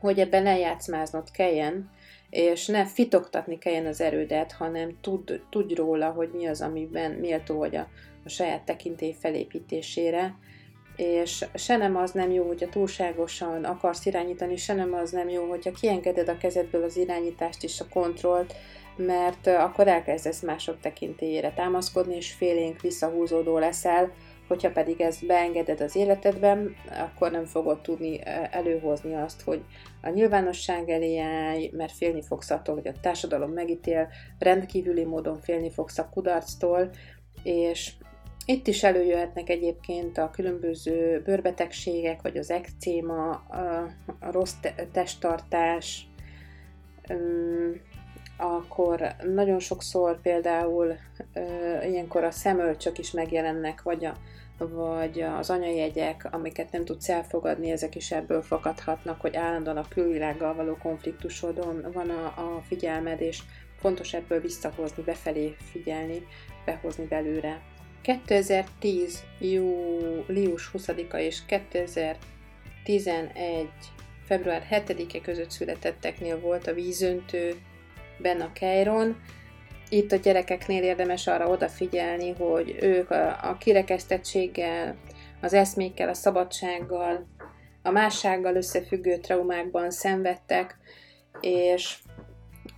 A: Hogy ebben lejátszmáznod kelljen, és ne fitoktatni kelljen az erődet, hanem tudd, tudj róla, hogy mi az, amiben méltó vagy a, a saját tekintély felépítésére, és se nem az nem jó, hogyha túlságosan akarsz irányítani, se nem az nem jó, hogyha kiengeded a kezedből az irányítást és a kontrollt, mert akkor elkezdesz mások tekintélyére támaszkodni, és félénk visszahúzódó leszel, hogyha pedig ezt beengeded az életedben, akkor nem fogod tudni előhozni azt, hogy a nyilvánosság elé állj, mert félni fogsz attól, hogy a társadalom megítél, rendkívüli módon félni fogsz a kudarctól, és itt is előjöhetnek egyébként a különböző bőrbetegségek, vagy az ekcéma, a rossz testtartás, akkor nagyon sokszor például ilyenkor a szemölcsök is megjelennek, vagy, a, vagy az anyajegyek, amiket nem tudsz elfogadni, ezek is ebből fakadhatnak, hogy állandóan a külvilággal való konfliktusodon van a, a figyelmed, és fontos ebből visszahozni, befelé figyelni, behozni belőle 2010. július 20-a és 2011. február 7-e között születetteknél volt a vízöntőben a Keiron. Itt a gyerekeknél érdemes arra odafigyelni, hogy ők a, a kirekesztettséggel, az eszmékkel, a szabadsággal, a mássággal összefüggő traumákban szenvedtek, és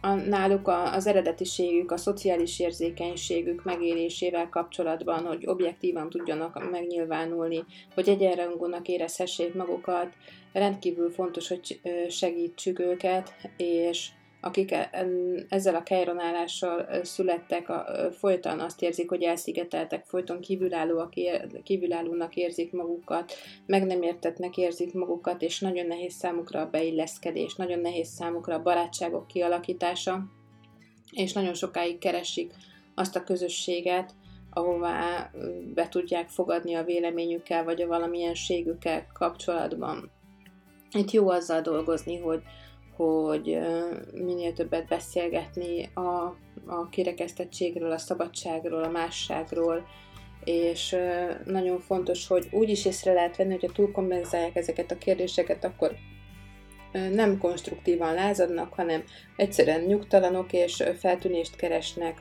A: a, náluk a, az eredetiségük, a szociális érzékenységük megélésével kapcsolatban, hogy objektívan tudjanak megnyilvánulni, hogy egyenrangúnak érezhessék magukat, rendkívül fontos, hogy segítsük őket, és akik e, ezzel a kejronálással születtek, folyton azt érzik, hogy elszigeteltek, folyton kívülállóak, kívülállónak érzik magukat, meg nem értetnek érzik magukat, és nagyon nehéz számukra a beilleszkedés, nagyon nehéz számukra a barátságok kialakítása, és nagyon sokáig keresik azt a közösséget, ahová be tudják fogadni a véleményükkel, vagy a valamilyenségükkel kapcsolatban. Itt jó azzal dolgozni, hogy, hogy minél többet beszélgetni a, a kirekesztettségről, a szabadságról, a másságról, és nagyon fontos, hogy úgy is észre lehet venni, hogyha túlkompenzálják ezeket a kérdéseket, akkor nem konstruktívan lázadnak, hanem egyszerűen nyugtalanok és feltűnést keresnek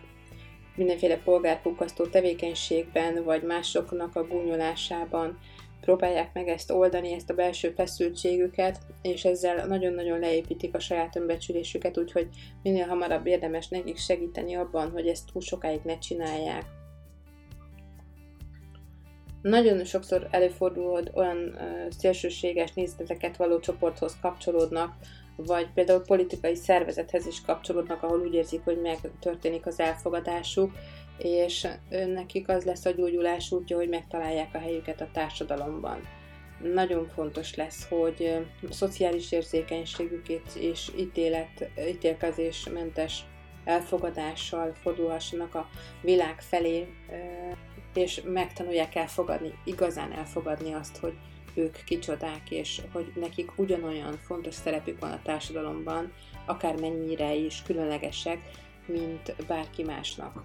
A: mindenféle polgárpukkasztó tevékenységben, vagy másoknak a gúnyolásában, próbálják meg ezt oldani, ezt a belső feszültségüket, és ezzel nagyon-nagyon leépítik a saját önbecsülésüket, úgyhogy minél hamarabb érdemes nekik segíteni abban, hogy ezt túl sokáig ne csinálják. Nagyon sokszor előfordul, hogy olyan szélsőséges nézeteket való csoporthoz kapcsolódnak, vagy például politikai szervezethez is kapcsolódnak, ahol úgy érzik, hogy megtörténik az elfogadásuk, és nekik az lesz a gyógyulás útja, hogy megtalálják a helyüket a társadalomban. Nagyon fontos lesz, hogy szociális érzékenységükét és ítélet, ítélkezésmentes elfogadással fordulhassanak a világ felé, és megtanulják elfogadni, igazán elfogadni azt, hogy ők kicsodák, és hogy nekik ugyanolyan fontos szerepük van a társadalomban, akár mennyire is különlegesek, mint bárki másnak.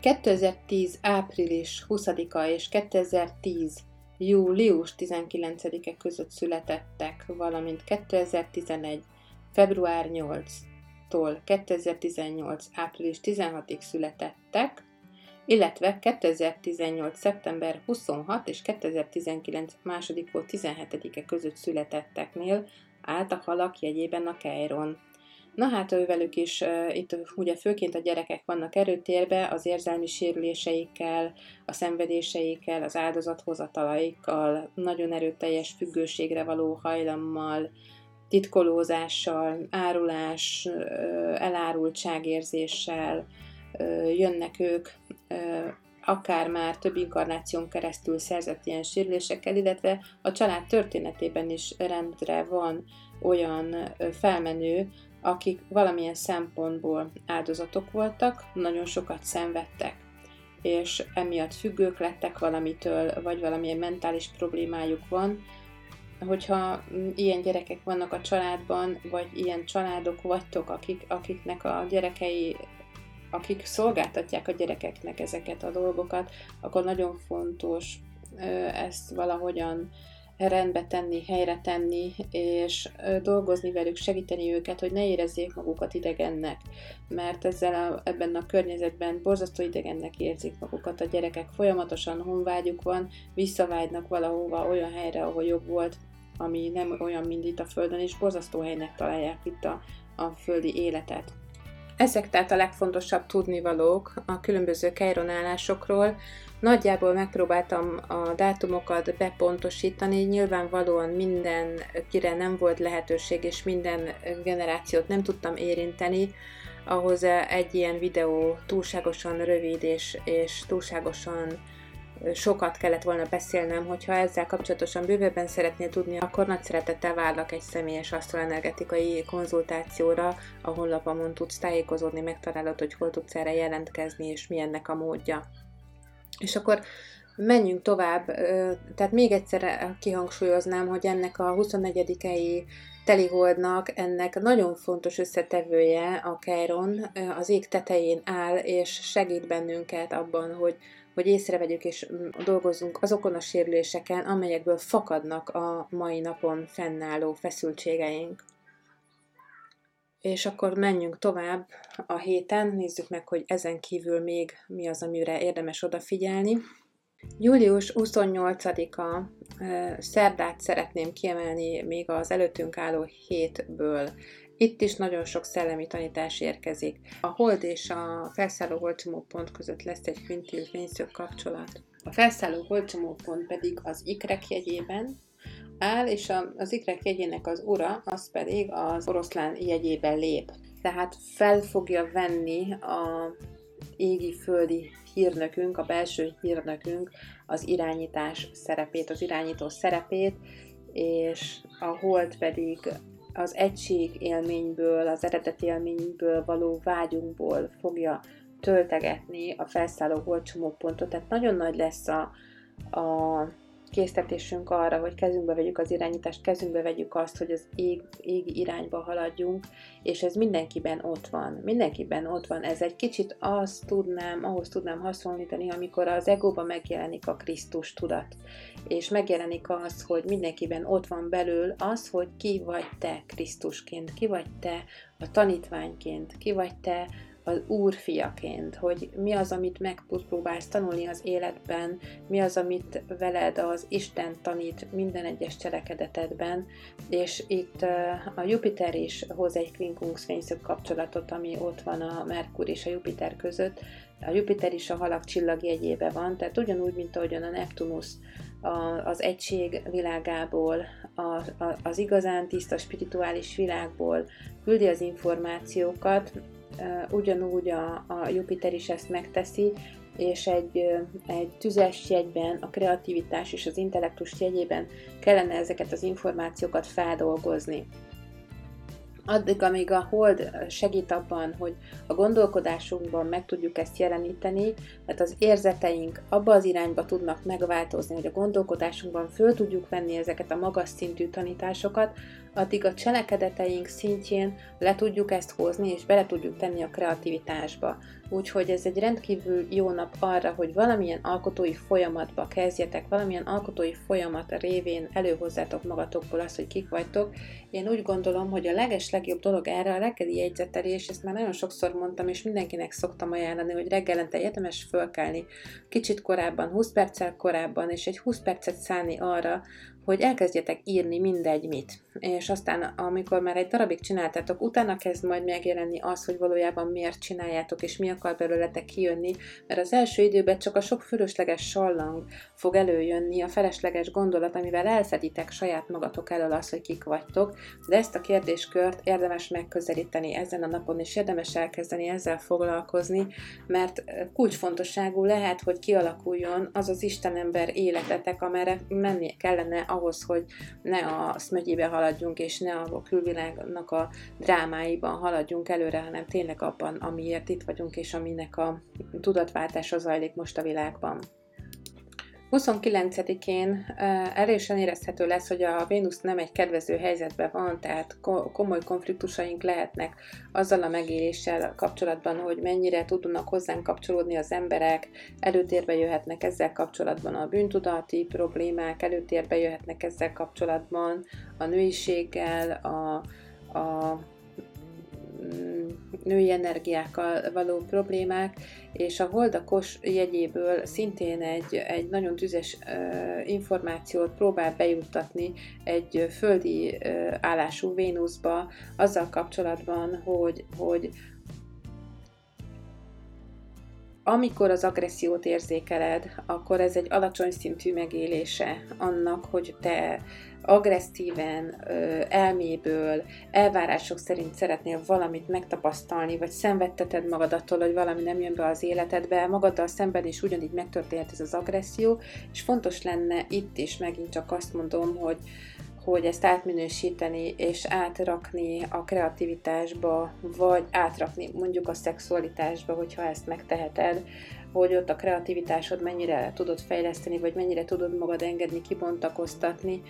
A: 2010. április 20-a és 2010. július 19-e között születettek, valamint 2011. február 8-tól 2018. április 16-ig születettek, illetve 2018. szeptember 26 és 2019. másodikó 17-e között születetteknél álltak halak jegyében a Keiron. Na hát ővelük is, itt ugye főként a gyerekek vannak erőtérbe, az érzelmi sérüléseikkel, a szenvedéseikkel, az áldozathozatalaikkal, nagyon erőteljes függőségre való hajlammal, titkolózással, árulás, elárultságérzéssel jönnek ők, akár már több inkarnáción keresztül szerzett ilyen sérülésekkel, illetve a család történetében is rendre van olyan felmenő, akik valamilyen szempontból áldozatok voltak, nagyon sokat szenvedtek, és emiatt függők lettek valamitől, vagy valamilyen mentális problémájuk van, hogyha ilyen gyerekek vannak a családban, vagy ilyen családok vagytok, akik, akiknek a gyerekei, akik szolgáltatják a gyerekeknek ezeket a dolgokat, akkor nagyon fontos ezt valahogyan rendbe tenni, helyre tenni, és dolgozni velük, segíteni őket, hogy ne érezzék magukat idegennek, mert ezzel a, ebben a környezetben borzasztó idegennek érzik magukat a gyerekek, folyamatosan honvágyuk van, visszavágynak valahova, olyan helyre, ahol jobb volt, ami nem olyan, mint itt a Földön, és borzasztó helynek találják itt a, a földi életet. Ezek tehát a legfontosabb tudnivalók a különböző kejronálásokról, Nagyjából megpróbáltam a dátumokat bepontosítani, nyilvánvalóan mindenkire nem volt lehetőség, és minden generációt nem tudtam érinteni, ahhoz egy ilyen videó túlságosan rövid és, és túlságosan sokat kellett volna beszélnem, hogyha ezzel kapcsolatosan bővebben szeretnél tudni, akkor nagy szeretettel várlak egy személyes asztroenergetikai konzultációra, a honlapomon tudsz tájékozódni, megtalálod, hogy hol tudsz erre jelentkezni, és milyennek a módja. És akkor menjünk tovább, tehát még egyszer kihangsúlyoznám, hogy ennek a 24-i teliholdnak ennek nagyon fontos összetevője a Keiron, az ég tetején áll, és segít bennünket abban, hogy, hogy észrevegyük és mm, dolgozzunk azokon a sérüléseken, amelyekből fakadnak a mai napon fennálló feszültségeink. És akkor menjünk tovább a héten, nézzük meg, hogy ezen kívül még mi az, amire érdemes odafigyelni. Július 28-a szerdát szeretném kiemelni még az előttünk álló hétből. Itt is nagyon sok szellemi tanítás érkezik. A hold és a felszálló holdcsomó pont között lesz egy kvintil fényszög kapcsolat. A felszálló holdcsomó pont pedig az ikrek jegyében áll, és az ikrek jegyének az ura, az pedig az oroszlán jegyében lép. Tehát fel fogja venni a égi-földi hírnökünk, a belső hírnökünk az irányítás szerepét, az irányító szerepét, és a hold pedig az egység élményből, az eredeti élményből való vágyunkból fogja töltegetni a felszálló holdcsomópontot, tehát nagyon nagy lesz a, a késztetésünk arra, hogy kezünkbe vegyük az irányítást, kezünkbe vegyük azt, hogy az ég, ég irányba haladjunk, és ez mindenkiben ott van. Mindenkiben ott van. Ez egy kicsit azt tudnám, ahhoz tudnám hasonlítani, amikor az egóban megjelenik a Krisztus tudat, és megjelenik az, hogy mindenkiben ott van belül az, hogy ki vagy te Krisztusként, ki vagy te a tanítványként, ki vagy te az úr fiaként, hogy mi az, amit megpróbálsz tanulni az életben, mi az, amit veled az Isten tanít minden egyes cselekedetedben, és itt a Jupiter is hoz egy Quincunx fényszög kapcsolatot, ami ott van a Merkur és a Jupiter között, a Jupiter is a halak csillagjegyébe van, tehát ugyanúgy, mint ahogyan a Neptunus a, az egység világából, az igazán tiszta spirituális világból küldi az információkat, ugyanúgy a, a Jupiter is ezt megteszi, és egy, egy tüzes jegyben, a kreativitás és az intellektus jegyében kellene ezeket az információkat feldolgozni. Addig, amíg a hold segít abban, hogy a gondolkodásunkban meg tudjuk ezt jeleníteni, mert az érzeteink abba az irányba tudnak megváltozni, hogy a gondolkodásunkban föl tudjuk venni ezeket a magas szintű tanításokat, addig a cselekedeteink szintjén le tudjuk ezt hozni, és bele tudjuk tenni a kreativitásba. Úgyhogy ez egy rendkívül jó nap arra, hogy valamilyen alkotói folyamatba kezdjetek, valamilyen alkotói folyamat révén előhozzátok magatokból azt, hogy kik vagytok. Én úgy gondolom, hogy a leges legjobb dolog erre a reggeli jegyzetelés, ezt már nagyon sokszor mondtam, és mindenkinek szoktam ajánlani, hogy reggelente érdemes fölkelni kicsit korábban, 20 perccel korábban, és egy 20 percet szállni arra, hogy elkezdjetek írni mindegy mit. És aztán, amikor már egy darabig csináltátok, utána kezd majd megjelenni az, hogy valójában miért csináljátok, és mi akar belőletek kijönni, mert az első időben csak a sok fölösleges sallang fog előjönni, a felesleges gondolat, amivel elfeditek saját magatok elől az, hogy kik vagytok, de ezt a kérdéskört érdemes megközelíteni ezen a napon, és érdemes elkezdeni ezzel foglalkozni, mert kulcsfontosságú lehet, hogy kialakuljon az az Istenember életetek, amerre menni kellene ahhoz, hogy ne a szmögyibe haladjunk, és ne a külvilágnak a drámáiban haladjunk előre, hanem tényleg abban, amiért itt vagyunk, és aminek a tudatváltása zajlik most a világban. 29-én erősen érezhető lesz, hogy a Vénusz nem egy kedvező helyzetben van, tehát komoly konfliktusaink lehetnek azzal a megéléssel kapcsolatban, hogy mennyire tudnak hozzánk kapcsolódni az emberek, előtérbe jöhetnek ezzel kapcsolatban a bűntudati problémák, előtérbe jöhetnek ezzel kapcsolatban a nőiséggel, a, a női energiákkal való problémák, és a holdakos jegyéből szintén egy, egy nagyon tüzes információt próbál bejuttatni egy földi állású Vénuszba azzal kapcsolatban, hogy, hogy amikor az agressziót érzékeled, akkor ez egy alacsony szintű megélése annak, hogy te agresszíven, elméből, elvárások szerint szeretnél valamit megtapasztalni, vagy szenvedteted magad attól, hogy valami nem jön be az életedbe, magaddal szemben is ugyanígy megtörténhet ez az agresszió, és fontos lenne itt is megint csak azt mondom, hogy hogy ezt átminősíteni és átrakni a kreativitásba, vagy átrakni mondjuk a szexualitásba, hogyha ezt megteheted, hogy ott a kreativitásod mennyire tudod fejleszteni, vagy mennyire tudod magad engedni, kibontakoztatni,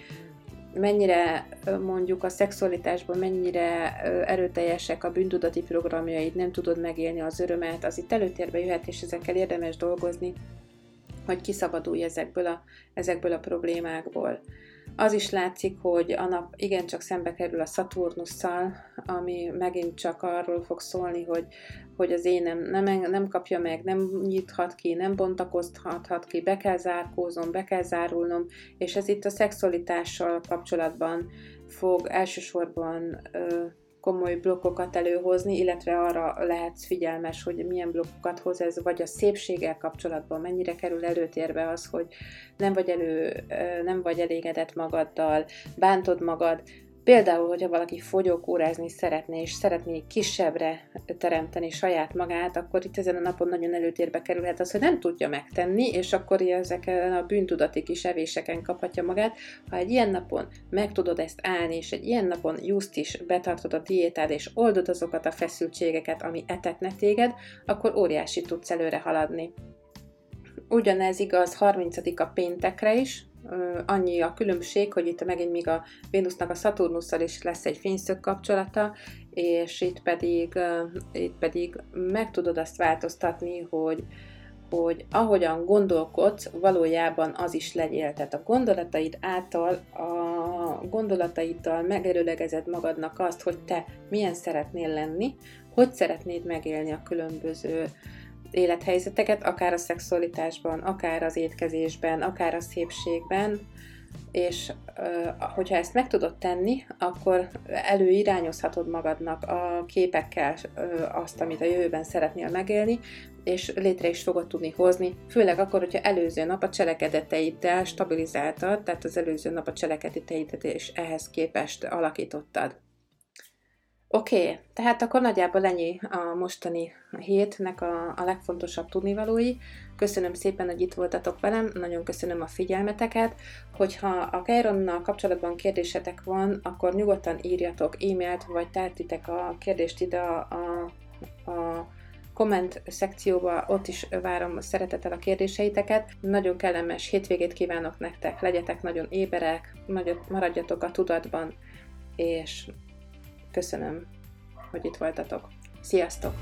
A: mennyire mondjuk a szexualitásban mennyire erőteljesek a bűntudati programjaid, nem tudod megélni az örömet, az itt előtérbe jöhet, és ezekkel érdemes dolgozni, hogy kiszabadulj ezekből a, ezekből a problémákból. Az is látszik, hogy a nap igencsak szembe kerül a Szaturnusszal, ami megint csak arról fog szólni, hogy, hogy az én nem, nem, nem kapja meg, nem nyithat ki, nem bontakozhathat ki, be kell zárkóznom, be kell zárulnom, és ez itt a szexualitással kapcsolatban fog elsősorban ö, komoly blokkokat előhozni, illetve arra lehetsz figyelmes, hogy milyen blokkokat hoz ez, vagy a szépséggel kapcsolatban mennyire kerül előtérbe az, hogy nem vagy, elő, nem vagy elégedett magaddal, bántod magad, Például, hogyha valaki fogyókúrázni szeretné, és szeretné kisebbre teremteni saját magát, akkor itt ezen a napon nagyon előtérbe kerülhet az, hogy nem tudja megtenni, és akkor ezeken a bűntudati kis evéseken kaphatja magát. Ha egy ilyen napon meg tudod ezt állni, és egy ilyen napon just is betartod a diétád, és oldod azokat a feszültségeket, ami etetne téged, akkor óriási tudsz előre haladni. Ugyanez igaz 30 a péntekre is, annyi a különbség, hogy itt megint még a Vénusznak a Szaturnusszal is lesz egy fényszög kapcsolata, és itt pedig, itt pedig meg tudod azt változtatni, hogy, hogy ahogyan gondolkodsz, valójában az is legyél. Tehát a gondolataid által, a gondolataiddal megerőlegezed magadnak azt, hogy te milyen szeretnél lenni, hogy szeretnéd megélni a különböző élethelyzeteket, akár a szexualitásban, akár az étkezésben, akár a szépségben, és hogyha ezt meg tudod tenni, akkor előirányozhatod magadnak a képekkel azt, amit a jövőben szeretnél megélni, és létre is fogod tudni hozni, főleg akkor, hogyha előző nap a cselekedeteiddel stabilizáltad, tehát az előző nap a cselekedeteidet és ehhez képest alakítottad. Oké, okay, tehát akkor nagyjából ennyi a mostani hétnek a, a legfontosabb tudnivalói. Köszönöm szépen, hogy itt voltatok velem, nagyon köszönöm a figyelmeteket. Hogyha a Keironnal kapcsolatban kérdésetek van, akkor nyugodtan írjatok e-mailt, vagy tártitek a kérdést ide a, a, a komment szekcióba, ott is várom szeretettel a kérdéseiteket. Nagyon kellemes hétvégét kívánok nektek, legyetek nagyon éberek, maradjatok a tudatban, és Köszönöm, hogy itt voltatok. Sziasztok!